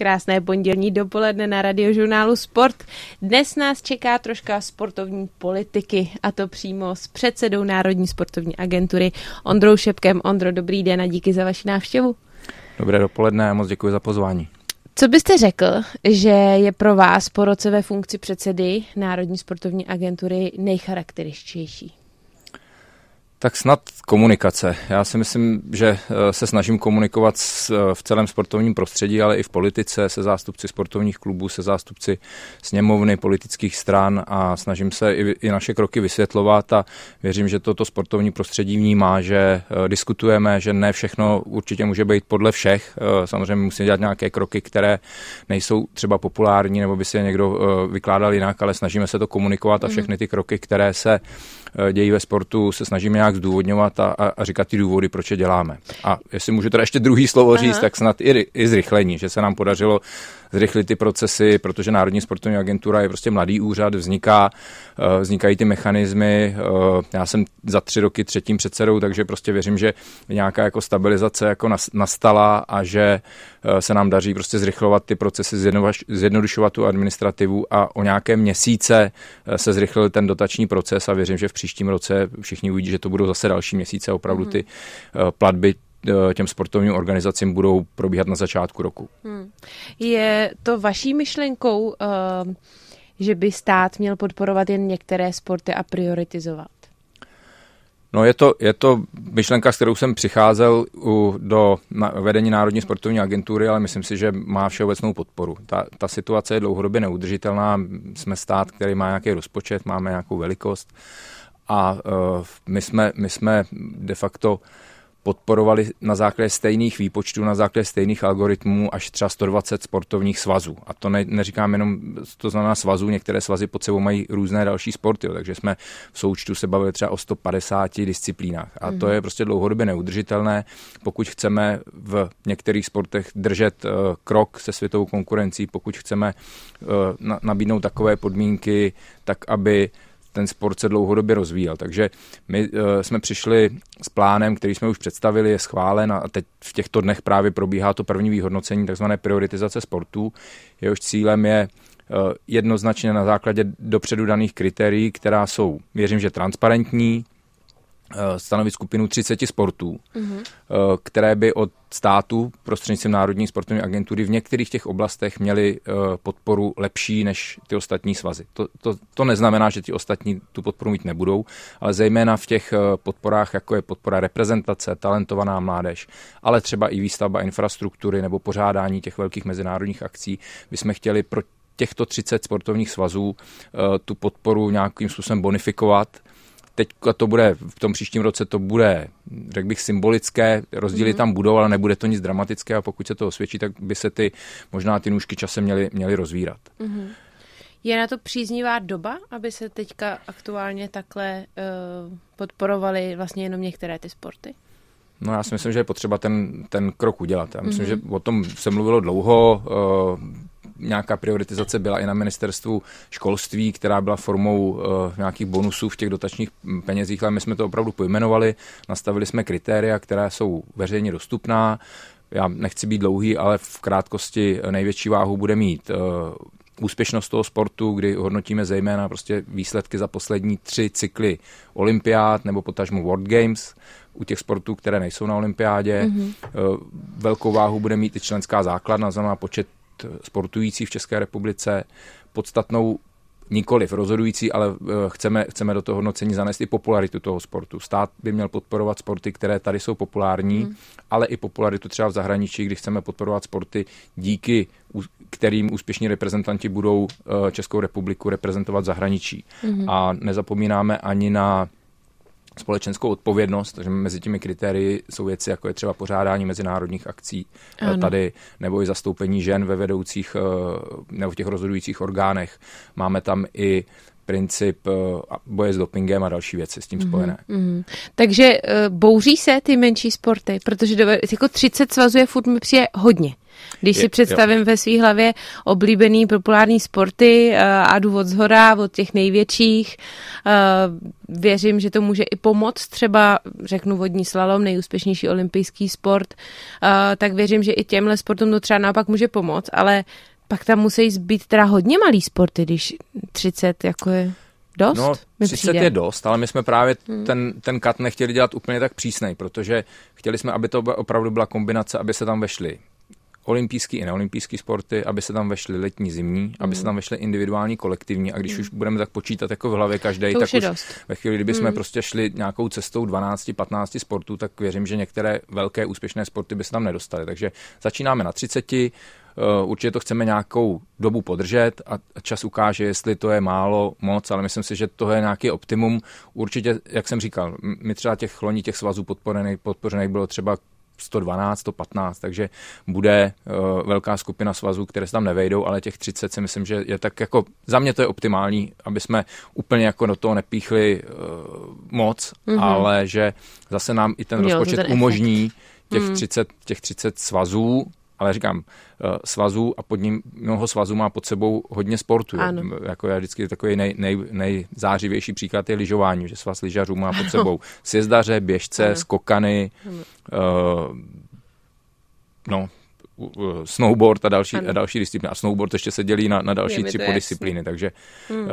Krásné pondělní dopoledne na radiožurnálu Sport. Dnes nás čeká troška sportovní politiky a to přímo s předsedou Národní sportovní agentury Ondrou Šepkem. Ondro, dobrý den a díky za vaši návštěvu. Dobré dopoledne a moc děkuji za pozvání. Co byste řekl, že je pro vás po roce ve funkci předsedy Národní sportovní agentury nejcharakterističtější? Tak snad komunikace. Já si myslím, že eh, se snažím komunikovat eh, v celém sportovním prostředí, ale i v politice se zástupci sportovních klubů, se zástupci sněmovny, politických stran a snažím se i, i naše kroky vysvětlovat a věřím, že toto sportovní prostředí vnímá, že eh, diskutujeme, že ne všechno určitě může být podle všech. Samozřejmě musíme dělat nějaké kroky, které nejsou třeba populární nebo by si je někdo vykládal jinak, ale snažíme se to komunikovat a mhm. všechny ty kroky, které se dějí ve sportu, se snažíme nějak zdůvodňovat a, a, říkat ty důvody, proč je děláme. A jestli můžu teda ještě druhý slovo říct, Aha. tak snad i, i zrychlení, že se nám podařilo zrychlit ty procesy, protože Národní sportovní agentura je prostě mladý úřad, vzniká, eh, vznikají ty mechanismy. Eh, já jsem za tři roky třetím předsedou, takže prostě věřím, že nějaká jako stabilizace jako nastala a že eh, se nám daří prostě zrychlovat ty procesy, zjednodušovat tu administrativu a o nějaké měsíce se zrychlil ten dotační proces a věřím, že v příštím roce všichni uvidí, že to budou zase další měsíce, opravdu mhm. ty platby těm sportovním organizacím budou probíhat na začátku roku. Hmm. Je to vaší myšlenkou, uh, že by stát měl podporovat jen některé sporty a prioritizovat? No je to, je to myšlenka, s kterou jsem přicházel u, do na, vedení Národní sportovní agentury, ale myslím si, že má všeobecnou podporu. Ta, ta situace je dlouhodobě neudržitelná. Jsme stát, který má nějaký rozpočet, máme nějakou velikost a uh, my, jsme, my jsme de facto uh, podporovali na základě stejných výpočtů, na základě stejných algoritmů až třeba 120 sportovních svazů. A to ne, neříkám jenom, to znamená svazů, některé svazy pod sebou mají různé další sporty, jo, takže jsme v součtu se bavili třeba o 150 disciplínách. A mm-hmm. to mhm. je prostě dlouhodobě neudržitelné, pokud chceme v některých sportech držet uh, krok se světovou konkurencí, pokud chceme uh, na, nabídnout takové podmínky, tak aby ten sport se dlouhodobě rozvíjel. Takže my uh, jsme přišli s plánem, který jsme už představili, je schválen a teď v těchto dnech právě probíhá to první vyhodnocení takzvané prioritizace sportů. Jehož cílem je uh, jednoznačně na základě dopředu daných kritérií, která jsou, věřím, že transparentní, stanovit skupinu 30 sportů, mm-hmm. které by od státu prostřednictvím Národní sportovní agentury v některých těch oblastech měly eh, podporu lepší než ty ostatní svazy. To, to, to neznamená, že ti ostatní tu podporu mít nebudou, ale zejména v těch podporách, jako je podpora reprezentace, talentovaná mládež, ale třeba i výstavba infrastruktury nebo pořádání těch velkých mezinárodních akcí, bychom chtěli pro těchto 30 sportovních svazů tu podporu nějakým způsobem bonifikovat, teď to bude, v tom příštím roce to bude, řekl bych, symbolické, rozdíly mm-hmm. tam budou, ale nebude to nic dramatického a pokud se to osvědčí, tak by se ty, možná ty nůžky časem měly, měly rozvírat. Mm-hmm. Je na to příznivá doba, aby se teďka aktuálně takhle uh, podporovaly vlastně jenom některé ty sporty? No já si myslím, že je potřeba ten, ten krok udělat. Já myslím, mm-hmm. že o tom se mluvilo dlouho. Uh, nějaká prioritizace byla i na ministerstvu školství, která byla formou uh, nějakých bonusů v těch dotačních penězích, ale my jsme to opravdu pojmenovali, nastavili jsme kritéria, která jsou veřejně dostupná. Já nechci být dlouhý, ale v krátkosti největší váhu bude mít uh, úspěšnost toho sportu, kdy hodnotíme zejména prostě výsledky za poslední tři cykly olympiád nebo potažmu World Games u těch sportů, které nejsou na olympiádě. Mm-hmm. Velkou váhu bude mít i členská základna, znamená počet sportujících v České republice, podstatnou nikoliv rozhodující, ale eh, chceme, chceme do toho hodnocení zanést i popularitu toho sportu. Stát by měl podporovat sporty, které tady jsou populární, hmm. ale i popularitu třeba v zahraničí, kdy chceme podporovat sporty díky kterým úspěšní reprezentanti budou eh, Českou republiku reprezentovat v zahraničí. Hmm. A nezapomínáme ani na společenskou odpovědnost, takže mezi těmi kritérii jsou věci, jako je třeba pořádání mezinárodních akcí eh, ano. tady, nebo i zastoupení žen ve vedoucích eh, nebo v těch rozhodujících orgánech. Máme tam i princip eh, boje s dopingem a další věci s tím mhm, spojené. Mm-hmm. Takže bouří se ty menší sporty, protože do, jako 30 svazů je furt mi přijde hodně. Když je, si představím jo. ve své hlavě oblíbený populární sporty uh, a důvod z hora od těch největších, uh, věřím, že to může i pomoct, třeba řeknu vodní slalom, nejúspěšnější olympijský sport, uh, tak věřím, že i těmhle sportům to třeba naopak může pomoct, ale pak tam musí být teda hodně malý sporty, když 30 jako je dost? No, 30 přijde. je dost, ale my jsme právě hmm. ten, ten kat nechtěli dělat úplně tak přísnej, protože chtěli jsme, aby to opravdu byla kombinace, aby se tam vešly olympijský i neolympijský sporty, aby se tam vešly letní, zimní, mm. aby se tam vešly individuální, kolektivní a když mm. už budeme tak počítat jako v hlavě každý, tak už, už ve chvíli, kdyby jsme mm. prostě šli nějakou cestou 12-15 sportů, tak věřím, že některé velké úspěšné sporty by se tam nedostaly. Takže začínáme na 30, eh, Určitě to chceme nějakou dobu podržet a čas ukáže, jestli to je málo, moc, ale myslím si, že to je nějaký optimum. Určitě, jak jsem říkal, my třeba těch loní, těch svazů podporených, podpořených bylo třeba 112, 115, takže bude uh, velká skupina svazů, které se tam nevejdou, ale těch 30 si myslím, že je tak jako, za mě to je optimální, aby jsme úplně jako do toho nepíchli uh, moc, mm-hmm. ale že zase nám i ten rozpočet ten umožní těch, mm. 30, těch 30 svazů, ale říkám, eh, svazů a pod ním mnoho svazů má pod sebou hodně sportu. Ano. Jako já vždycky takový nej, nej, nejzářivější příklad je lyžování, že svaz lyžařů má pod sebou sjezdaře, běžce, ano. skokany, ano. Uh, no, snowboard a další, a další disciplíny. A snowboard ještě se dělí na, na další tři podisciplíny, takže hmm. uh,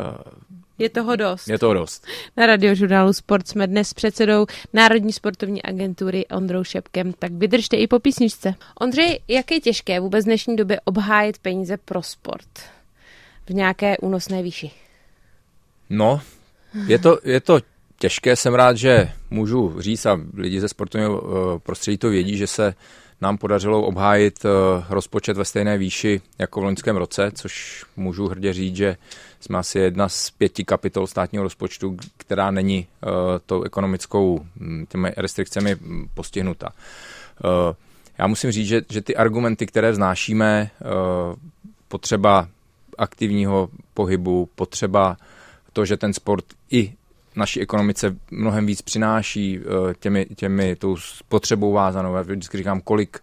je toho dost. Je toho dost. Na radiožurnálu Sport jsme dnes předsedou Národní sportovní agentury Ondrou Šepkem, tak vydržte i po písničce. Ondřej, jak je těžké vůbec v dnešní době obhájit peníze pro sport v nějaké únosné výši? No, je to, je to těžké, jsem rád, že můžu říct a lidi ze sportovního eh, prostředí to vědí, že se nám podařilo obhájit eh, rozpočet ve stejné výši jako v loňském roce, což můžu hrdě říct, že jsme asi jedna z pěti kapitol státního rozpočtu, která není uh, tou ekonomickou hm, těmi restrikcemi hm, postihnuta. Uh, já musím říct, že, že ty argumenty, které vznášíme, potřeba aktivního pohybu, potřeba to, že ten sport i naší ekonomice mnohem víc přináší těmi, těmi tou potřebou vázanou. Já vždycky říkám, kolik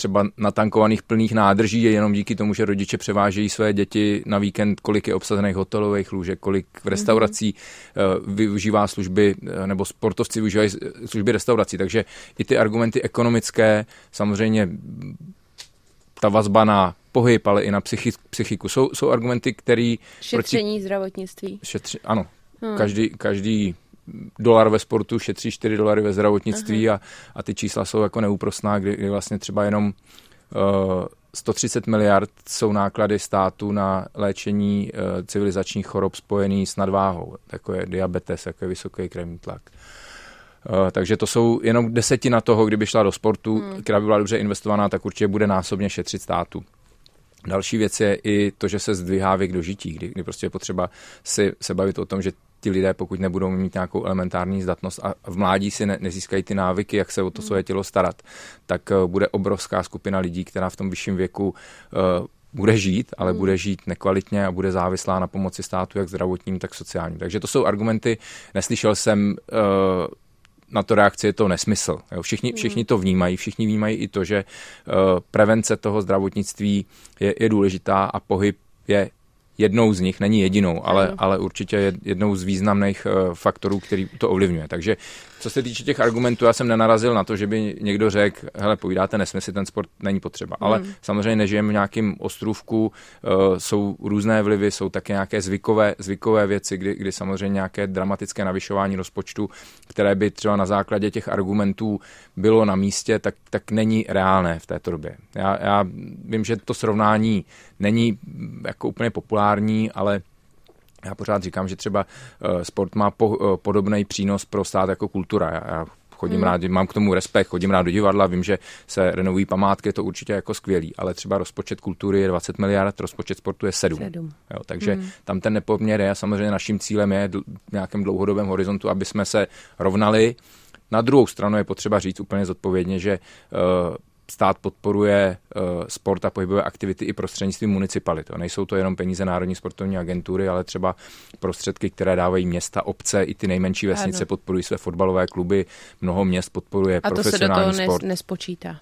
třeba natankovaných plných nádrží je jenom díky tomu, že rodiče převážejí své děti na víkend, kolik je obsazených hotelových lůžek, kolik v restaurací mm-hmm. využívá služby, eh, nebo sportovci využívají služby restaurací. Takže i ty argumenty ekonomické, samozřejmě ta vazba na pohyb, ale i na psychi, psychiku. Jsou, jsou argumenty, které... Šetření proti... zdravotnictví. Šetři, ano. Hmm. Každý, každý dolar ve sportu šetří 4 dolary ve zdravotnictví a, a ty čísla jsou jako neúprostná, kdy, kdy vlastně třeba jenom uh, 130 miliard jsou náklady státu na léčení uh, civilizačních chorob spojený s nadváhou, jako je diabetes, jako je vysoký krevní tlak. Uh, takže to jsou jenom desetina toho, kdyby šla do sportu, hmm. která by byla dobře investovaná, tak určitě bude násobně šetřit státu. Další věc je i to, že se zdvihá věk do žití, kdy, kdy prostě je potřeba si se bavit o tom, že ti lidé, pokud nebudou mít nějakou elementární zdatnost a v mládí si ne, nezískají ty návyky, jak se o to svoje tělo starat, tak uh, bude obrovská skupina lidí, která v tom vyšším věku uh, bude žít, ale bude žít nekvalitně a bude závislá na pomoci státu, jak zdravotním, tak sociálním. Takže to jsou argumenty. Neslyšel jsem uh, na to reakci je to nesmysl. Jo, všichni, všichni to vnímají, všichni vnímají i to, že uh, prevence toho zdravotnictví je, je důležitá a pohyb je jednou z nich, není jedinou, ale, ale určitě jednou z významných uh, faktorů, který to ovlivňuje. Takže co se týče těch argumentů, já jsem nenarazil na to, že by někdo řekl, hele, povídáte nesmysl, ten sport není potřeba. Ale hmm. samozřejmě nežijeme v nějakém ostrůvku, uh, jsou různé vlivy, jsou také nějaké zvykové, zvykové věci, kdy, kdy samozřejmě nějaké dramatické navyšování rozpočtu, které by třeba na základě těch argumentů bylo na místě, tak, tak není reálné v této době. Já, já vím, že to srovnání není jako úplně populární, ale já pořád říkám, že třeba uh, sport má po, uh, podobný přínos pro stát jako kultura. Já, já chodím hmm. rád, mám k tomu respekt, chodím rád do divadla, vím, že se renovují památky, je to určitě jako skvělý, ale třeba rozpočet kultury je 20 miliard, rozpočet sportu je 7. 7. Jo, takže hmm. tam ten nepoměr je a samozřejmě naším cílem je v nějakém dlouhodobém horizontu, aby jsme se rovnali. Na druhou stranu je potřeba říct úplně zodpovědně, že uh, stát podporuje uh, sport a pohybové aktivity i prostřednictvím municipalit. Nejsou to jenom peníze Národní sportovní agentury, ale třeba prostředky, které dávají města, obce, i ty nejmenší vesnice ano. podporují své fotbalové kluby, mnoho měst podporuje a profesionální to se do toho sport. nespočítá.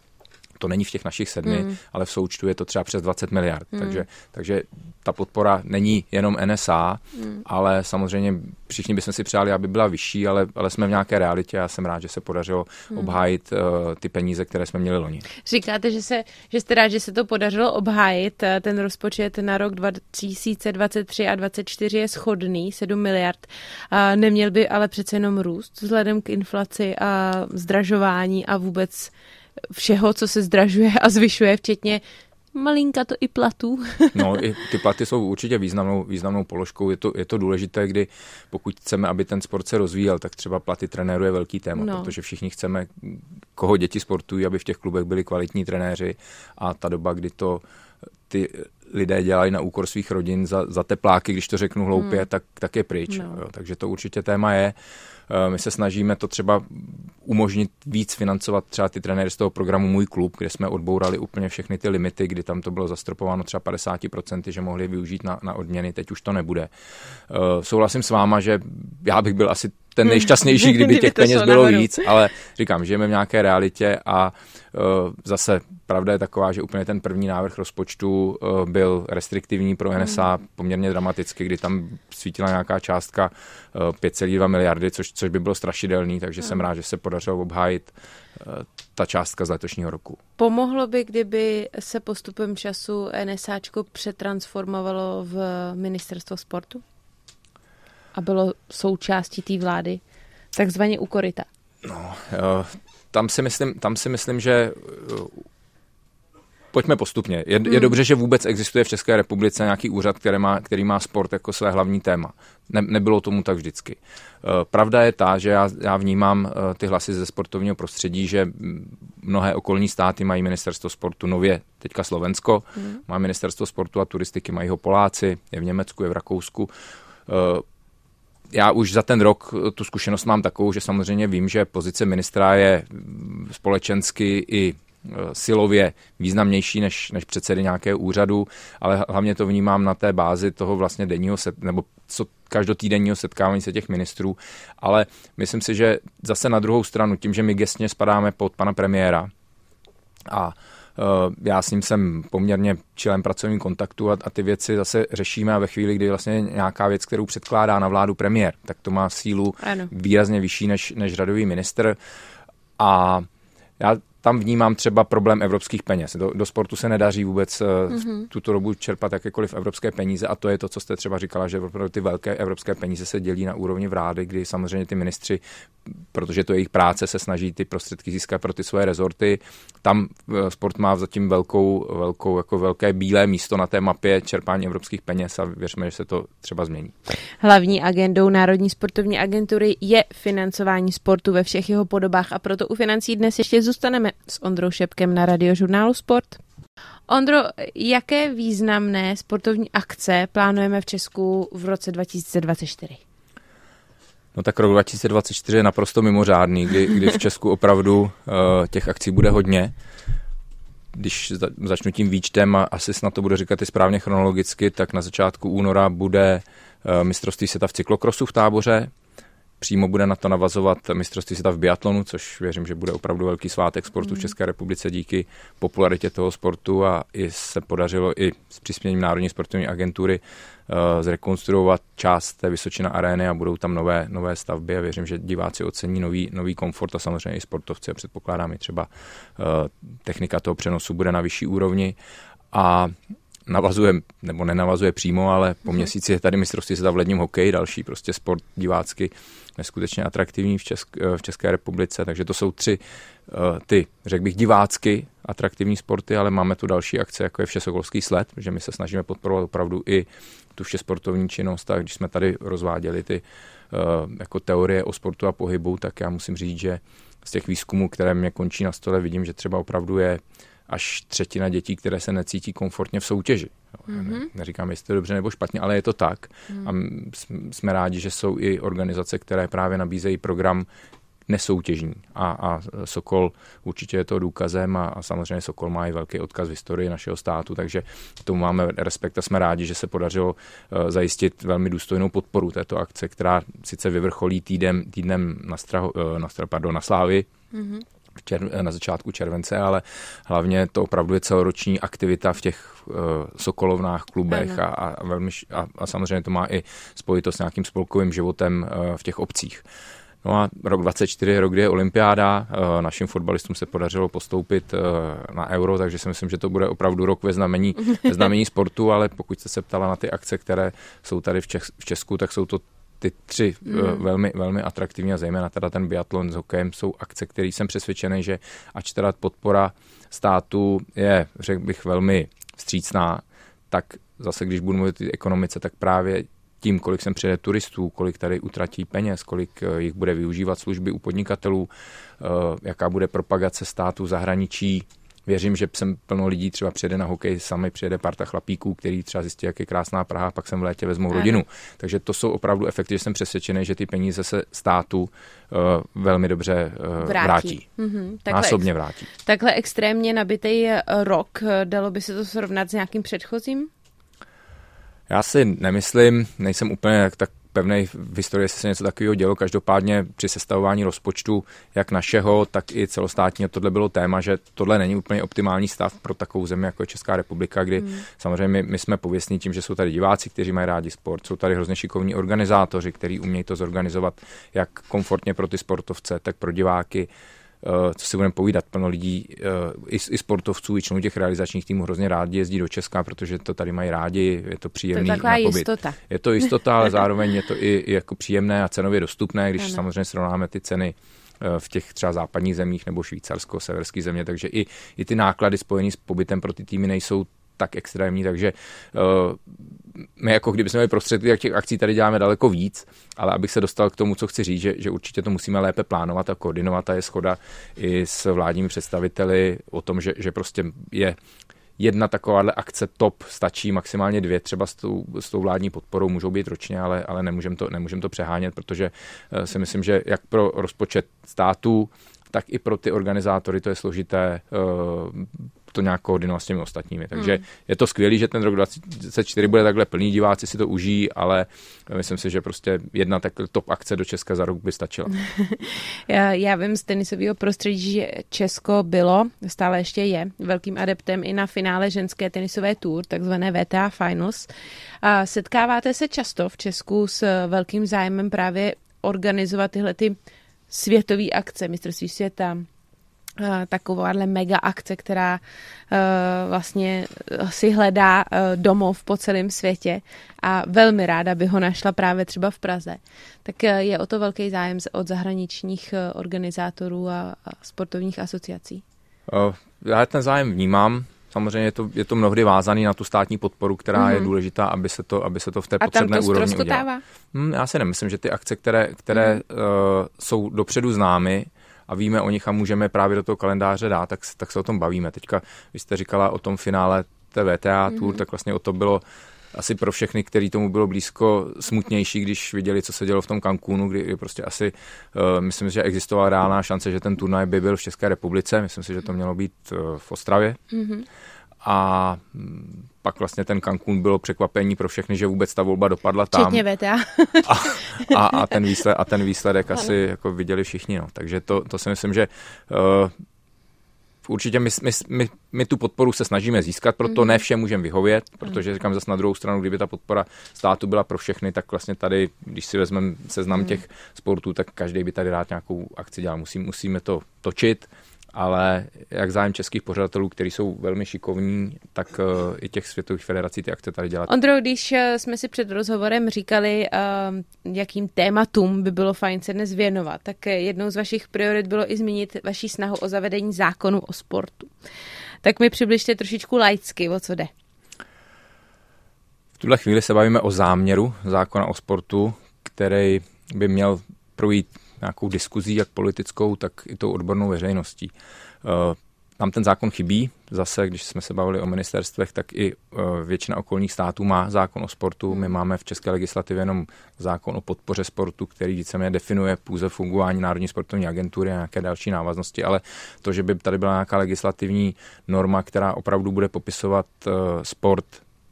To není v těch našich sedmi, mm. ale v součtu je to třeba přes 20 miliard. Mm. Takže, takže ta podpora není jenom NSA, mm. ale samozřejmě všichni bychom si přáli, aby byla vyšší, ale, ale jsme v nějaké realitě a jsem rád, že se podařilo mm. obhájit uh, ty peníze, které jsme měli loni. Říkáte, že, se, že jste rád, že se to podařilo obhájit. Eh, ten rozpočet na rok 2023 a 2024 je schodný, 7 miliard. A neměl by ale přece jenom růst vzhledem k inflaci a zdražování a vůbec všeho, co se zdražuje a zvyšuje, včetně malinka to i platů. no, i ty platy jsou určitě významnou, významnou položkou. Je to, je to důležité, kdy pokud chceme, aby ten sport se rozvíjel, tak třeba platy trenérů je velký téma, no. protože všichni chceme, koho děti sportují, aby v těch klubech byli kvalitní trenéři a ta doba, kdy to ty lidé dělají na úkor svých rodin za, za tepláky, když to řeknu hloupě, hmm. tak, tak je pryč. No. Jo, takže to určitě téma je. Eh, my se snažíme to třeba umožnit víc financovat třeba ty trenéry z toho programu Můj klub, kde jsme odbourali úplně všechny ty limity, kdy tam to bylo zastropováno třeba 50%, že mohli využít na, na odměny, teď už to nebude. Uh, souhlasím s váma, že já bych byl asi ten nejšťastnější, kdyby těch peněz bylo víc, ale říkám, žijeme v nějaké realitě a uh, zase pravda je taková, že úplně ten první návrh rozpočtu uh, byl restriktivní pro NSA hmm. poměrně dramaticky, kdy tam svítila nějaká částka uh, 5,2 miliardy, což, což by bylo strašidelný, takže hmm. jsem rád, že se podařilo obhájit uh, ta částka z letošního roku. Pomohlo by, kdyby se postupem času NSAčko přetransformovalo v ministerstvo sportu? A bylo součástí té vlády, takzvaně u koryta? No, tam si myslím, tam si myslím že pojďme postupně. Je, je hmm. dobře, že vůbec existuje v České republice nějaký úřad, který má, který má sport jako své hlavní téma. Ne, nebylo tomu tak vždycky. Pravda je ta, že já, já vnímám ty hlasy ze sportovního prostředí, že mnohé okolní státy mají ministerstvo sportu nově, teďka Slovensko, hmm. má ministerstvo sportu a turistiky, mají ho Poláci, je v Německu, je v Rakousku já už za ten rok tu zkušenost mám takovou, že samozřejmě vím, že pozice ministra je společensky i e, silově významnější než, než předsedy nějakého úřadu, ale hlavně to vnímám na té bázi toho vlastně denního set, nebo co každotýdenního setkávání se těch ministrů, ale myslím si, že zase na druhou stranu, tím, že my gestně spadáme pod pana premiéra a Eh, já s ním jsem poměrně čilem pracovním kontaktu a, a ty věci zase řešíme a ve chvíli, kdy vlastně nějaká věc, kterou předkládá na vládu premiér, tak to má sílu ano. výrazně vyšší než, než radový minister. A já tam vnímám třeba problém evropských peněz. Do, do sportu se nedaří vůbec mm-hmm. v tuto dobu čerpat jakékoliv evropské peníze a to je to, co jste třeba říkala, že ty velké evropské peníze se dělí na úrovni vlády, kdy samozřejmě ty ministři, protože to je jejich práce, se snaží ty prostředky získat pro ty svoje rezorty. Tam eh, sport má zatím velkou, velkou, jako velké bílé místo na té mapě čerpání evropských peněz a věřme, že se to třeba změní. Hlavní agendou Národní sportovní agentury je financování sportu ve všech jeho podobách a proto u financí dnes ještě zůstaneme s Ondrou Šepkem na radiožurnálu Sport. Ondro, jaké významné sportovní akce plánujeme v Česku v roce 2024? No tak rok 2024 je naprosto mimořádný, kdy, kdy v Česku opravdu uh, těch akcí bude hodně. Když začnu tím výčtem a asi snad to budu říkat i správně chronologicky, tak na začátku února bude uh, mistrovství světa v cyklokrosu v táboře, Přímo bude na to navazovat mistrovství světa v biatlonu, což věřím, že bude opravdu velký svátek sportu v hmm. České republice díky popularitě toho sportu a i se podařilo i s přispěním Národní sportovní agentury zrekonstruovat část té Vysočina arény a budou tam nové, nové stavby a věřím, že diváci ocení nový, nový komfort a samozřejmě i sportovci a předpokládám i třeba uh, technika toho přenosu bude na vyšší úrovni a navazuje, nebo nenavazuje přímo, ale po mhm. měsíci je tady mistrovství světa v ledním hokeji, další prostě sport divácky neskutečně atraktivní v, Česk, v České republice, takže to jsou tři eh, ty, řekl bych, divácky atraktivní sporty, ale máme tu další akce, jako je Všesokolský sled, protože my se snažíme podporovat opravdu i tu všesportovní činnost a když jsme tady rozváděli ty eh, jako teorie o sportu a pohybu, tak já musím říct, že z těch výzkumů, které mě končí na stole, vidím, že třeba opravdu je až třetina dětí, které se necítí komfortně v soutěži. Mm-hmm. Neříkám, jestli to je dobře nebo špatně, ale je to tak. Mm. A jsme rádi, že jsou i organizace, které právě nabízejí program nesoutěžní. A, a Sokol určitě je to důkazem a, a samozřejmě Sokol má i velký odkaz v historii našeho státu, takže k tomu máme respekt a jsme rádi, že se podařilo uh, zajistit velmi důstojnou podporu této akce, která sice vyvrcholí týdnem, týdnem na, straho, uh, na, pardon, na Slávy, mm-hmm čer, na začátku července, ale hlavně to opravdu je celoroční aktivita v těch uh, sokolovnách, klubech a, a, velmi, a, a samozřejmě to má i spojitost s nějakým spolkovým životem uh, v těch obcích. No a rok 24 je rok, kdy je olympiáda. Uh, našim fotbalistům se podařilo postoupit uh, na euro, takže si myslím, že to bude opravdu rok ve znamení, ve znamení sportu, ale pokud jste se ptala na ty akce, které jsou tady v, v Česku, tak jsou to ty tři mm. velmi, velmi atraktivní a zejména teda ten biatlon s hokejem jsou akce, které jsem přesvědčený, že ač teda podpora státu je, řekl bych, velmi vstřícná, tak zase, když budu mluvit o ekonomice, tak právě tím, kolik sem přijde turistů, kolik tady utratí peněz, kolik eh, jich bude využívat služby u podnikatelů, eh, jaká bude propagace státu zahraničí, věřím, že sem plno lidí třeba přijede na hokej, sami přijede parta chlapíků, který třeba zjistí, jak je krásná Praha, pak sem v létě vezmou rodinu. Takže to jsou opravdu efekty, že jsem přesvědčený, že ty peníze se státu uh, velmi dobře uh, vrátí. vrátí. Mm-hmm, takhle Násobně vrátí. Takhle extrémně nabitý rok, dalo by se to srovnat s nějakým předchozím? Já si nemyslím, nejsem úplně tak pevný v historii se něco takového dělo. Každopádně při sestavování rozpočtu, jak našeho, tak i celostátního, tohle bylo téma, že tohle není úplně optimální stav pro takovou zemi, jako je Česká republika, kdy hmm. samozřejmě my, my jsme pověstní tím, že jsou tady diváci, kteří mají rádi sport, jsou tady hrozně šikovní organizátoři, kteří umějí to zorganizovat jak komfortně pro ty sportovce, tak pro diváky co si budeme povídat, plno lidí, eh, i, i sportovců, i členů těch realizačních týmů hrozně rádi jezdí do Česka, protože to tady mají rádi, je to příjemný to je taková jistota. Je to jistota, ale zároveň je to i, i jako příjemné a cenově dostupné, když ano. samozřejmě srovnáme ty ceny eh, v těch třeba západních zemích nebo Švýcarsko, severské země, takže i, i ty náklady spojené s pobytem pro ty týmy nejsou tak extrémní, takže uh, my jako kdyby jsme měli prostředky, tak těch akcí tady děláme daleko víc, ale abych se dostal k tomu, co chci říct, že, že určitě to musíme lépe plánovat a koordinovat a je schoda i s vládními představiteli o tom, že, že prostě je jedna takováhle akce top, stačí maximálně dvě, třeba s tou, s tou vládní podporou můžou být ročně, ale, ale nemůžeme to, nemůžem to přehánět, protože uh, si myslím, že jak pro rozpočet států, tak i pro ty organizátory to je složité uh, to nějak koordinovat s těmi ostatními. Takže hmm. je to skvělé, že ten rok 2024 bude takhle plný, diváci si to užijí, ale myslím si, že prostě jedna tak top akce do Česka za rok by stačila. já, já vím z tenisového prostředí, že Česko bylo, stále ještě je, velkým adeptem i na finále ženské tenisové tour, takzvané VTA Finals. A setkáváte se často v Česku s velkým zájmem právě organizovat tyhle ty světové akce, mistrovství světa, takováhle mega akce, která uh, vlastně si hledá uh, domov po celém světě a velmi ráda by ho našla právě třeba v Praze. Tak uh, je o to velký zájem od zahraničních organizátorů a, a sportovních asociací. Já ten zájem vnímám. Samozřejmě je to, je to mnohdy vázaný na tu státní podporu, která mm-hmm. je mhm. důležitá, aby se to, aby se to v té a potřebné tam to úrovni udělalo. Hmm, já si nemyslím, že ty akce, které, které mm-hmm. uh, jsou dopředu známy, a víme o nich a můžeme právě do toho kalendáře dát, tak, tak se o tom bavíme. Teďka, vy jste říkala o tom finále té VTA Tour, mm-hmm. tak vlastně o to bylo asi pro všechny, který tomu bylo blízko, smutnější, když viděli, co se dělo v tom Cancúnu, kdy prostě asi, uh, myslím, že existovala reálná šance, že ten turnaj by byl v České republice. Myslím si, že to mělo být uh, v Ostravě. Mm-hmm a pak vlastně ten Cancún bylo překvapení pro všechny, že vůbec ta volba dopadla tam. Včetně VTA. a, a, a, ten výsled, a ten výsledek asi jako viděli všichni. No. Takže to, to si myslím, že uh, určitě my, my, my, my tu podporu se snažíme získat, proto mm. ne všem můžeme vyhovět, protože říkám zase na druhou stranu, kdyby ta podpora státu byla pro všechny, tak vlastně tady, když si vezmeme seznam mm. těch sportů, tak každý by tady rád nějakou akci dělal. Musí, musíme to točit, ale jak zájem českých pořadatelů, kteří jsou velmi šikovní, tak uh, i těch světových federací ty akce tady dělat. Ondro, když eh, jsme si před rozhovorem říkali, uh, jakým tématům by bylo fajn se dnes věnovat, tak jednou z vašich priorit bylo i zmínit vaší snahu o zavedení zákonu o sportu. Tak mi přibližte trošičku laicky, o co jde. V tuhle chvíli se bavíme o záměru zákona o sportu, který by měl projít nějakou diskuzí, jak politickou, tak i tou odbornou veřejností. Eh, nám ten zákon chybí. Zase, když jsme se bavili o ministerstvech, tak i eh, většina okolních států má zákon o sportu. My máme v české legislativě jenom zákon o podpoře sportu, který víceméně definuje pouze fungování Národní sportovní agentury a nějaké další návaznosti, ale to, že by tady byla nějaká legislativní norma, která opravdu bude popisovat eh, sport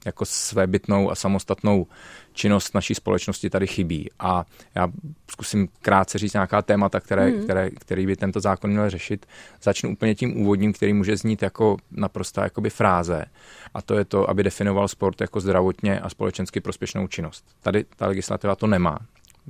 jako svébytnou a samostatnou činnost naší společnosti tady chybí. A já zkusím krátce říct nějaká témata, které, mm. které, který by tento zákon měl řešit. Začnu úplně tím úvodním, který může znít jako naprosto jakoby fráze. A to je to, aby definoval sport jako zdravotně a společensky prospěšnou činnost. Tady ta legislativa to nemá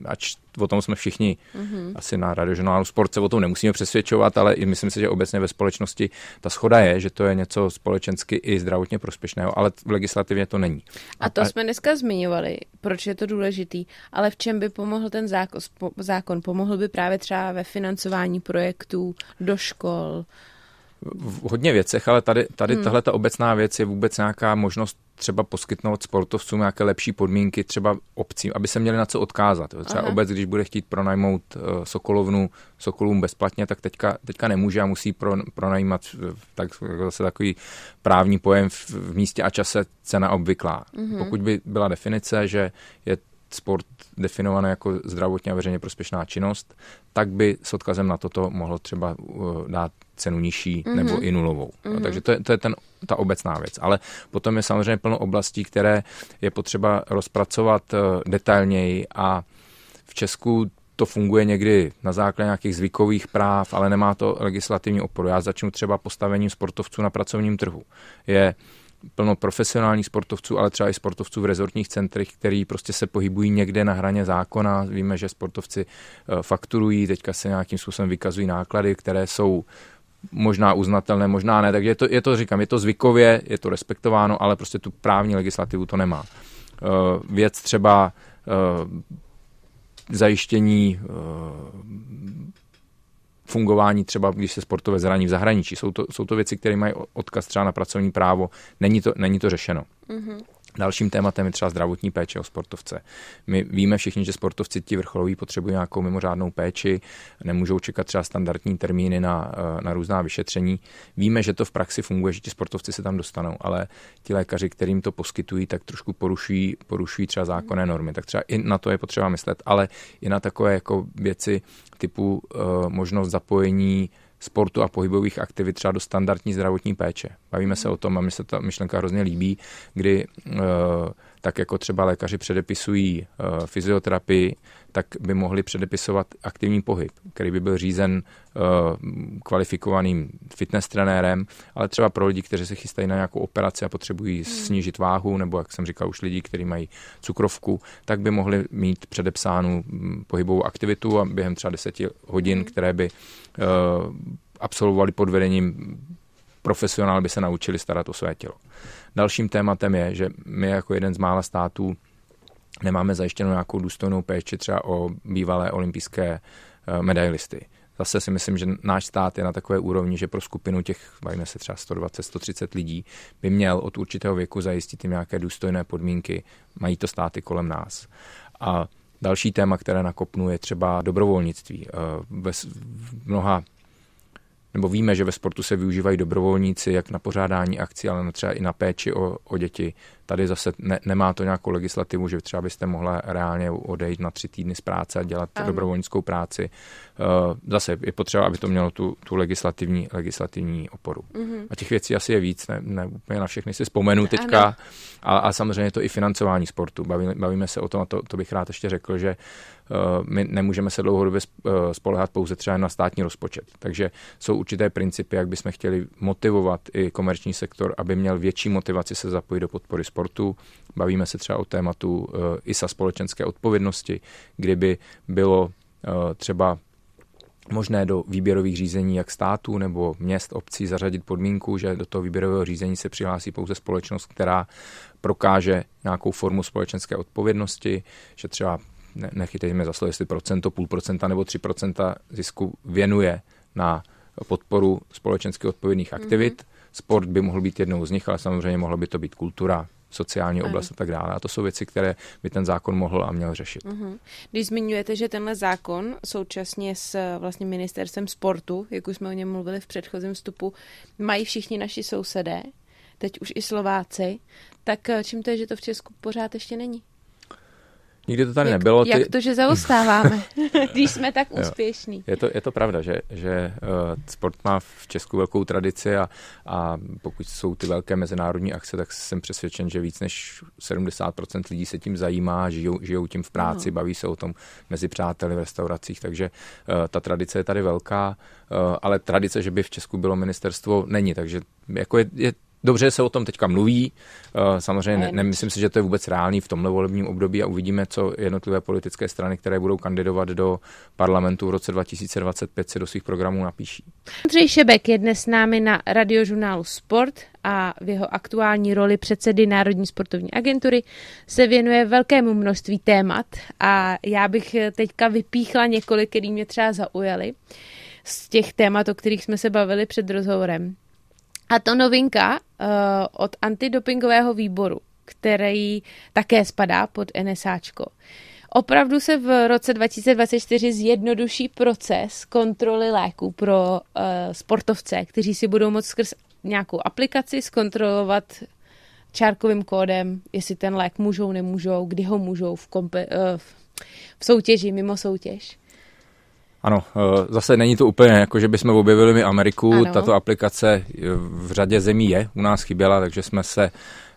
ač o tom jsme všichni mm-hmm. asi na radiožurnálu Sport se o tom nemusíme přesvědčovat, ale i myslím si, že obecně ve společnosti ta schoda je, že to je něco společensky i zdravotně prospěšného, ale v legislativě to není. A to a, jsme dneska zmiňovali, proč je to důležitý, ale v čem by pomohl ten zákon? zákon? Pomohl by právě třeba ve financování projektů do škol, v hodně věcech, ale tady, tady hmm. tahle ta obecná věc je vůbec nějaká možnost třeba poskytnout sportovcům nějaké lepší podmínky, třeba obcím, aby se měli na co odkázat. Třeba Aha. obec, když bude chtít pronajmout uh, Sokolovnu Sokolům bezplatně, tak teďka, teďka nemůže a musí pro, pronajímat eh, tak, zase takový právní pojem v, v místě a čase cena obvyklá. Mm-hmm. Pokud by byla definice, že je sport definovaný jako zdravotně a veřejně prospěšná činnost, tak by s odkazem na toto mohlo třeba uh, dát cenu nižší mm-hmm. nebo i nulovou. Mm-hmm. No, takže to je, to je ten, ta obecná věc. Ale potom je samozřejmě plno oblastí, které je potřeba rozpracovat uh, detailněji a v Česku to funguje někdy na základě nějakých zvykových práv, ale nemá to legislativní oporu. Já začnu třeba postavením sportovců na pracovním trhu. Je plno profesionálních sportovců, ale třeba i sportovců v rezortních centrech, který prostě se pohybují někde na hraně zákona. Víme, že sportovci eh, fakturují, teďka se nějakým způsobem vykazují náklady, které jsou možná uznatelné, možná ne. Takže je to, je to, říkám, je to zvykově, je to respektováno, ale prostě tu právní legislativu to nemá. Eh, věc třeba eh, zajištění fungování třeba, když se sportové zraní v zahraničí. Jsou to, jsou to věci, které mají odkaz třeba na pracovní právo. Není to, není to řešeno. Mm-hmm. Dalším tématem je třeba zdravotní péče o sportovce. My víme všichni, že sportovci ti vrcholoví potřebují nějakou mimořádnou péči, nemůžou čekat třeba standardní termíny na, eh, na různá vyšetření. Víme, že to v praxi funguje, že ti sportovci se tam dostanou, ale ti lékaři, kterým to poskytují, tak trošku porušují, porušují třeba zákonné normy. Tak třeba i na to je potřeba myslet, ale i na takové jako věci typu uh, možnost zapojení sportu a pohybových aktivit třeba do standardní zdravotní péče. Bavíme se o tom a mi se ta myšlenka hrozně líbí, kdy uh, tak jako třeba lékaři předepisují uh, fyzioterapii, tak by mohli předepisovat aktivní pohyb, který by byl řízen uh, kvalifikovaným fitness trenérem, ale třeba pro lidi, kteří se chystají na nějakou operaci a potřebují hmm. snížit váhu, nebo jak jsem říkal, už lidi, kteří mají cukrovku, tak by mohli mít předepsánu mm, pohybovou aktivitu a během třeba deseti hodin, hmm. které by uh, absolvovali pod vedením profesionál by se naučili starat o své tělo. Dalším tématem je, že my jako jeden z mála států nemáme zajištěnou nějakou důstojnou péči třeba o bývalé olympijské eh, medailisty. Zase si myslím, že náš stát je na takové úrovni, že pro skupinu těch, bavíme se třeba 120-130 lidí, by měl od určitého věku zajistit jim nějaké důstojné podmínky. Mají to státy kolem nás. A další téma, které nakopnu, je třeba dobrovolnictví. Eh, ve mnoha nebo víme, že ve sportu se využívají dobrovolníci jak na pořádání akcí, ale třeba i na péči o, o děti. Tady zase ne, nemá to nějakou legislativu, že třeba byste mohla reálně odejít na tři týdny z práce a dělat ano. dobrovolnickou práci. Uh, zase je potřeba, aby to mělo tu, tu legislativní, legislativní oporu. Mm-hmm. A těch věcí asi je víc, ne, ne úplně na všechny si vzpomenu teďka. A, a samozřejmě to i financování sportu. Bavíme, bavíme se o tom, a to, to bych rád ještě řekl, že uh, my nemůžeme se dlouhodobě uh, spolehat pouze třeba na státní rozpočet. Takže jsou určité principy, jak bychom chtěli motivovat i komerční sektor, aby měl větší motivaci se zapojit do podpory sportu. Bavíme se třeba o tématu uh, ISA společenské odpovědnosti, kdyby bylo uh, třeba možné do výběrových řízení jak států nebo měst, obcí zařadit podmínku, že do toho výběrového řízení se přihlásí pouze společnost, která prokáže nějakou formu společenské odpovědnosti, že třeba nechytejme za slovo, jestli procento, půl procenta nebo tři procenta zisku věnuje na podporu společensky odpovědných aktivit. Mm-hmm. Sport by mohl být jednou z nich, ale samozřejmě mohlo by to být kultura, sociální oblast a tak dále. A to jsou věci, které by ten zákon mohl a měl řešit. Uh-huh. Když zmiňujete, že tenhle zákon současně s vlastně ministerstvem sportu, jak už jsme o něm mluvili v předchozím vstupu, mají všichni naši sousedé, teď už i Slováci, tak eh, čím to je, že to v Česku pořád ještě není? Nikdy to tady jak, nebylo. Ty... Jak to, že zaostáváme, když jsme tak úspěšní? Je to, je to pravda, že, že uh, sport má v Česku velkou tradici a, a pokud jsou ty velké mezinárodní akce, tak jsem přesvědčen, že víc než 70% lidí se tím zajímá, žijou, žijou tím v práci, no. baví se o tom mezi přáteli v restauracích, takže uh, ta tradice je tady velká, uh, ale tradice, že by v Česku bylo ministerstvo, není, takže jako je, je Dobře se o tom teďka mluví, eh, samozřejmě ne, nemyslím si, že to je vůbec reálný v tomhle volebním období a uvidíme, co jednotlivé politické strany, které budou kandidovat do parlamentu v roce 2025, si do svých programů napíší. Andřej Šebek je dnes s námi na radiožurnálu Sport a v jeho aktuální roli předsedy Národní sportovní agentury se věnuje velkému množství témat a já bych teďka vypíchla několik, který mě třeba zaujaly z těch témat, o kterých jsme se bavili před rozhovorem. A to novinka uh, od antidopingového výboru, který také spadá pod NSAčko. Opravdu se v roce 2024 zjednoduší proces kontroly léků pro uh, sportovce, kteří si budou moct skrz nějakou aplikaci zkontrolovat čárkovým kódem, jestli ten lék můžou, nemůžou, kdy ho můžou v, uh, v soutěži, mimo soutěž. Ano, eh, zase není to úplně jako, že bychom objevili mi Ameriku. Ano. Tato aplikace v řadě zemí je, u nás chyběla, takže jsme se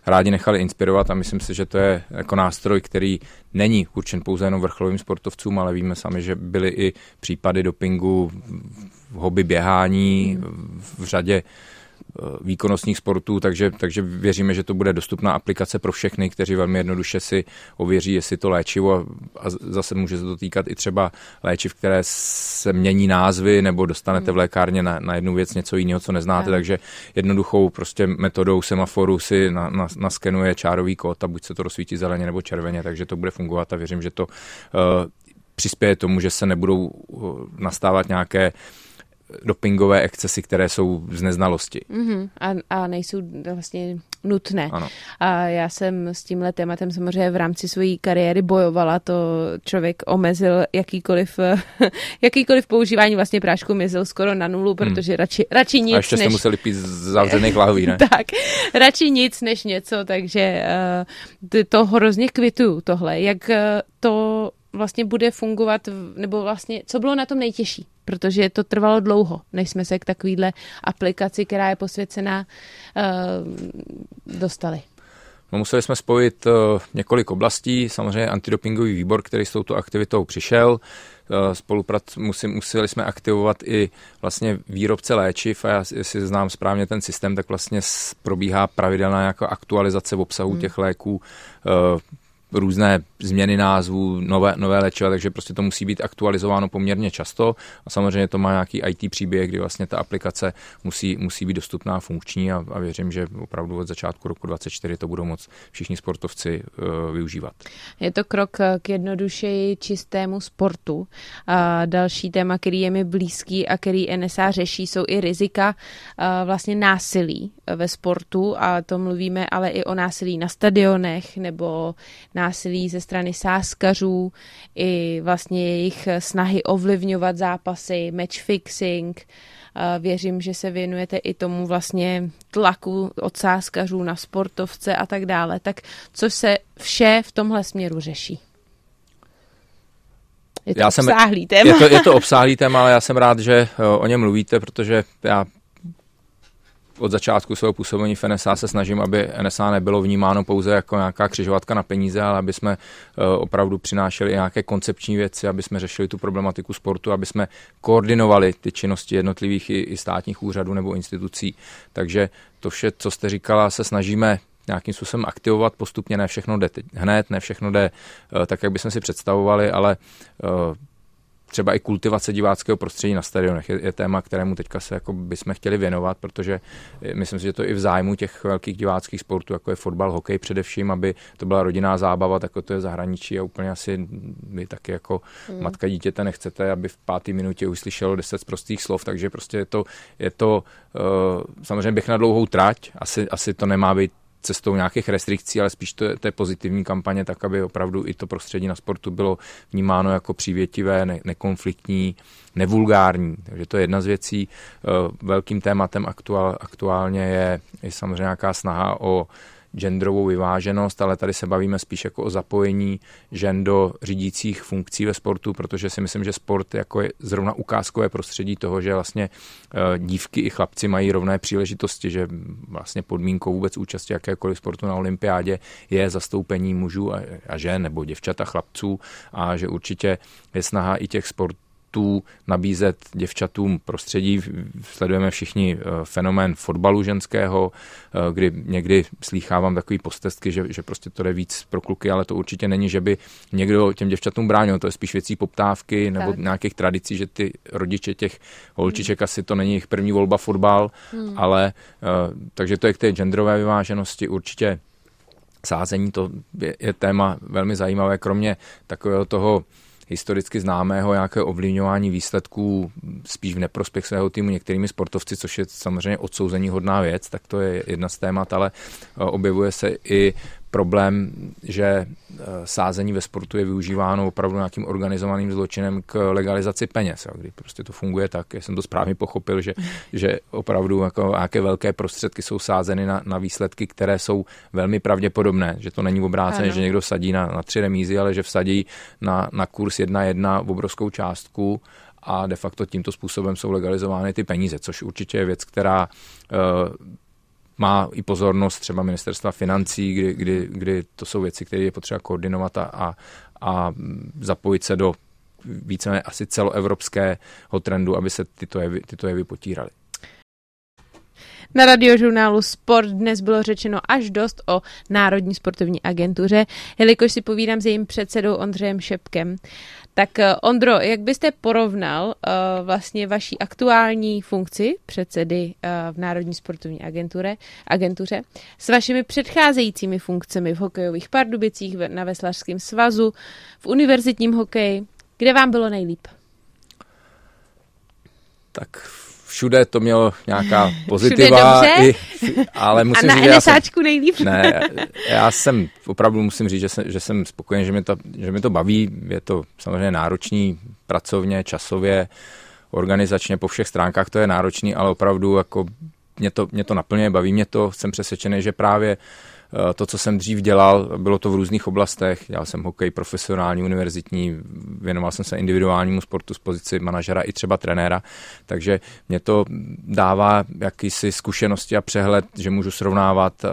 rádi nechali inspirovat a myslím si, že to je jako nástroj, který není určen pouze jenom vrcholovým sportovcům, ale víme sami, že byly i případy dopingu v hobby běhání, v řadě Eh, výkonnostních sportů, takže, takže věříme, že to bude dostupná aplikace pro všechny, kteří velmi jednoduše si ověří, jestli to léčivo a zase může se to týkat i třeba léčiv, které se mění názvy nebo dostanete v lékárně na, na jednu věc něco jiného, co neznáte, takže jednoduchou prostě metodou semaforu si na, na, naskenuje čárový kód a buď se to rozsvítí zeleně nebo červeně, takže to bude fungovat a věřím, že to uh, přispěje tomu, že se nebudou uh, nastávat nějaké uh, dopingové excesy, které jsou z neznalosti. Mm-hmm. A, a nejsou vlastně nutné. Ano. A já jsem s tímhle tématem samozřejmě v rámci své kariéry bojovala, to člověk omezil jakýkoliv, jakýkoliv používání vlastně prášku mizil skoro na nulu, hmm. protože hmm. radši, radši nic. A ještě než... jste museli pít z zavřených lahví, ne? tak, radši nic než něco, takže uh, to hrozně kvituju tohle, jak uh, to vlastně bude fungovat, nebo vlastně, co bylo na tom nejtěžší, protože to trvalo dlouho, než jsme se k takovýhle aplikaci, která je posvěcená, uh, dostali. No, museli jsme spojit uh, několik oblastí, samozřejmě antidopingový výbor, který s touto aktivitou přišel, uh, spoluprac, musím, museli jsme aktivovat i vlastně výrobce léčiv a já, jestli znám správně ten systém, tak vlastně probíhá pravidelná jako aktualizace v obsahu hmm. těch léků, různé změny názvů, nové, nové léčiva, takže prostě to musí být aktualizováno poměrně často a samozřejmě to má nějaký IT příběh, kdy vlastně ta aplikace musí, musí být dostupná, funkční a, a věřím, že opravdu od začátku roku 2024 to budou moc všichni sportovci uh, využívat. Je to krok k jednodušeji čistému sportu. A další téma, který je mi blízký a který NSA řeší, jsou i rizika uh, vlastně násilí ve sportu a to mluvíme ale i o násilí na stadionech nebo násilí ze strany sáskařů, i vlastně jejich snahy ovlivňovat zápasy, match fixing. Věřím, že se věnujete i tomu vlastně tlaku od sáskařů na sportovce a tak dále. Tak co se vše v tomhle směru řeší? Je to já obsáhlý jsem, téma. Je to, je to obsáhlý téma, ale já jsem rád, že o něm mluvíte, protože já od začátku svého působení v NSA se snažím, aby NSA nebylo vnímáno pouze jako nějaká křižovatka na peníze, ale aby jsme eh, opravdu přinášeli nějaké koncepční věci, aby jsme řešili tu problematiku sportu, aby jsme koordinovali ty činnosti jednotlivých i, státních úřadů nebo institucí. Takže to vše, co jste říkala, se snažíme nějakým způsobem aktivovat postupně, ne všechno jde hned, ne všechno jde eh, tak, jak bychom si představovali, ale eh, třeba i kultivace diváckého prostředí na stadionech je, je téma, kterému teďka se jako bychom chtěli věnovat, protože myslím si, že to je i v zájmu těch velkých diváckých sportů, jako je fotbal, hokej především, aby to byla rodinná zábava, tak jako to je zahraničí a úplně asi vy taky jako hmm. matka dítěte nechcete, aby v páté minutě uslyšelo deset prostých slov, takže prostě je to, je to uh, samozřejmě bych na dlouhou trať, asi, asi to nemá být cestou nějakých restrikcí, ale spíš to je pozitivní kampaně, tak aby opravdu i to prostředí na sportu bylo vnímáno jako přívětivé, ne, nekonfliktní, nevulgární. Takže to je jedna z věcí. Eh, velkým tématem aktuál, aktuálně je, je samozřejmě nějaká snaha o genderovou vyváženost, ale tady se bavíme spíš jako o zapojení žen do řídících funkcí ve sportu, protože si myslím, že sport jako je zrovna ukázkové prostředí toho, že vlastně eh, dívky i chlapci mají rovné příležitosti, že vlastně podmínkou vůbec účasti jakékoliv sportu na olympiádě je zastoupení mužů a žen nebo děvčat a chlapců a že určitě je snaha i těch sportů sportů nabízet děvčatům prostředí. Sledujeme všichni eh, fenomén fotbalu ženského, eh, kdy někdy slýchávám takový postestky, že, že prostě to jde víc pro kluky, ale to určitě není, že by někdo těm děvčatům bránil. To je spíš věcí poptávky nebo tak. nějakých tradicí, že ty rodiče těch holčiček hmm. asi to není jejich první volba fotbal, hmm. ale eh, takže to je k té genderové vyváženosti určitě sázení, to je, je téma velmi zajímavé, kromě takového toho historicky známého nějakého ovlivňování výsledků spíš v neprospěch svého týmu některými sportovci, což je samozřejmě odsouzení hodná věc, tak to je jedna z témat, ale eh, objevuje se i problém, že eh, sázení ve sportu je využíváno opravdu nějakým organizovaným zločinem k legalizaci peněz, kdy prostě to funguje tak, já jsem to správně pochopil, že, že opravdu jako nějaké velké prostředky jsou sázeny na, na výsledky, které jsou velmi pravděpodobné, že to není obrácené, že někdo sadí na, na tři remízy, ale že vsadí na, na kurz 1-1 v obrovskou částku a de facto tímto způsobem jsou legalizovány ty peníze, což určitě je věc, která uh, má i pozornost třeba ministerstva financí, kdy, kdy, kdy to jsou věci, které je potřeba koordinovat a, a, a zapojit se do více asi celoevropského trendu, aby se tyto jevy, tyto jevy potíraly. Na radiožurnálu Sport dnes bylo řečeno až dost o Národní sportovní agentuře, jelikož si povídám s jejím předsedou Ondřejem Šepkem. Tak eh, Ondro, jak byste porovnal uh, vlastně vaší aktuální funkci předsedy uh, v Národní sportovní agentuře, agentuře s vašimi předcházejícími funkcemi v hokejových pardubicích, na Veslařském svazu, v univerzitním hokeji? Kde vám bylo nejlíp? Tak všude to mělo nějaká pozitiva, i, ale musím A na říct, NSAčku já jsem, nejlíp. Ne, já jsem opravdu musím říct, že jsem, že jsem spokojen, že mi, to, že mi to baví. Je to samozřejmě náročný pracovně, časově, organizačně, po všech stránkách to je náročný, ale opravdu jako mě to, mě to naplňuje, baví mě to, jsem přesvědčený, že právě uh, to, co jsem dřív dělal, bylo to v různých oblastech. Dělal jsem hokej profesionální, univerzitní, věnoval jsem se individuálnímu sportu z pozici manažera i třeba trenéra, takže mě to dává jakýsi zkušenosti a přehled, že můžu srovnávat uh,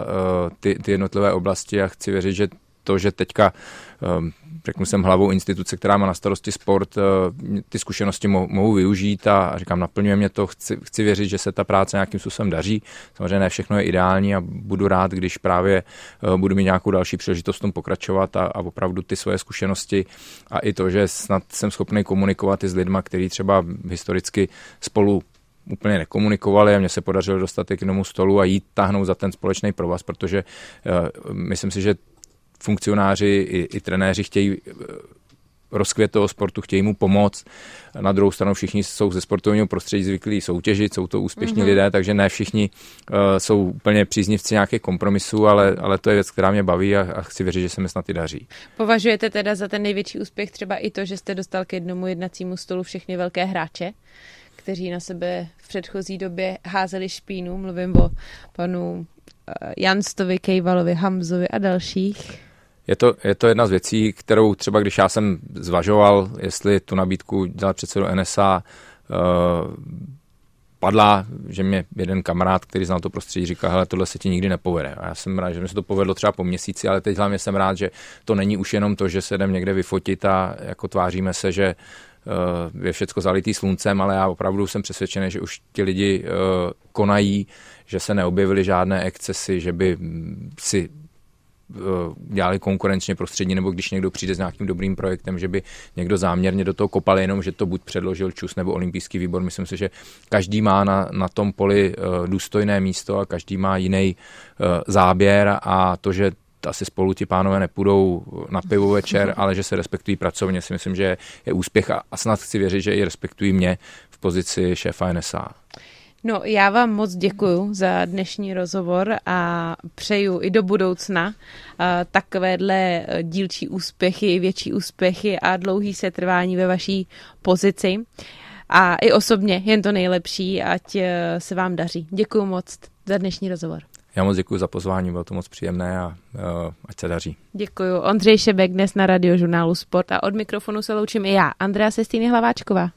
ty, ty jednotlivé oblasti a chci věřit, že to, že teďka um, řeknu jsem hlavou instituce, která má na starosti sport, uh, ty zkušenosti mohu, využít a říkám, naplňuje mě to, chci, chci věřit, že se ta práce nějakým způsobem daří. Samozřejmě ne všechno je ideální a budu rád, když právě uh, budu mít nějakou další příležitost tom pokračovat a, a opravdu ty svoje zkušenosti a i to, že snad jsem schopný komunikovat i s lidmi, kteří třeba historicky spolu úplně nekomunikovali a mně se podařilo dostat k tomu stolu a jít tahnout za ten společný provaz, protože uh, myslím si, že funkcionáři i, i trenéři chtějí eh, rozkvět toho sportu, chtějí mu pomoct. Na druhou stranu všichni jsou ze sportovního prostředí zvyklí soutěžit, jsou to úspěšní mm-hmm. lidé, takže ne všichni uh, jsou úplně příznivci nějakých kompromisů, ale, ale to je věc, která mě baví a, a chci věřit, že se mi snad i daří. Považujete teda za ten největší úspěch třeba i to, že jste dostal k jednomu jednacímu stolu všechny velké hráče? kteří na sebe v předchozí době házeli špínu. Mluvím o panu eh, Janstovi, Kejvalovi, Hamzovi a dalších. Je to, je to jedna z věcí, kterou třeba když já jsem zvažoval, jestli tu nabídku dělat předsedu NSA, uh, eh, padla, že mě jeden kamarád, který znal to prostředí, říká, hele, tohle se ti nikdy nepovede. A já jsem rád, že mi se to povedlo třeba po měsíci, ale teď hlavně jsem rád, že to není už jenom to, že se jdem někde vyfotit a jako tváříme se, že uh, je všecko zalitý sluncem, ale já opravdu jsem přesvědčený, že už ti lidi uh, konají, že se neobjevily žádné excesy, že by si Eh, dělali konkurenčně prostředí, nebo když někdo přijde s nějakým dobrým projektem, že by někdo záměrně do toho kopal jenom, že to buď předložil ČUS nebo olympijský výbor. Myslím si, že každý má na, na tom poli uh, důstojné místo a každý má jiný uh, záběr a to, že asi spolu ti pánové nepůjdou na pivo večer, ale že se respektují pracovně, si myslím, že je úspěch a, a snad chci věřit, že i respektují mě v pozici šéfa NSA. No, já vám moc děkuji za dnešní rozhovor a přeju i do budoucna takovéhle dílčí úspěchy, větší úspěchy a dlouhý setrvání ve vaší pozici. A i osobně jen to nejlepší, ať e, se vám daří. Děkuji moc za dnešní rozhovor. Já moc děkuji za pozvání, bylo to moc příjemné a uh, ať se daří. Děkuji. Ondřej Šebek dnes na radiožurnálu Sport a od mikrofonu se loučím i já, Andrea Sestýny Hlaváčková.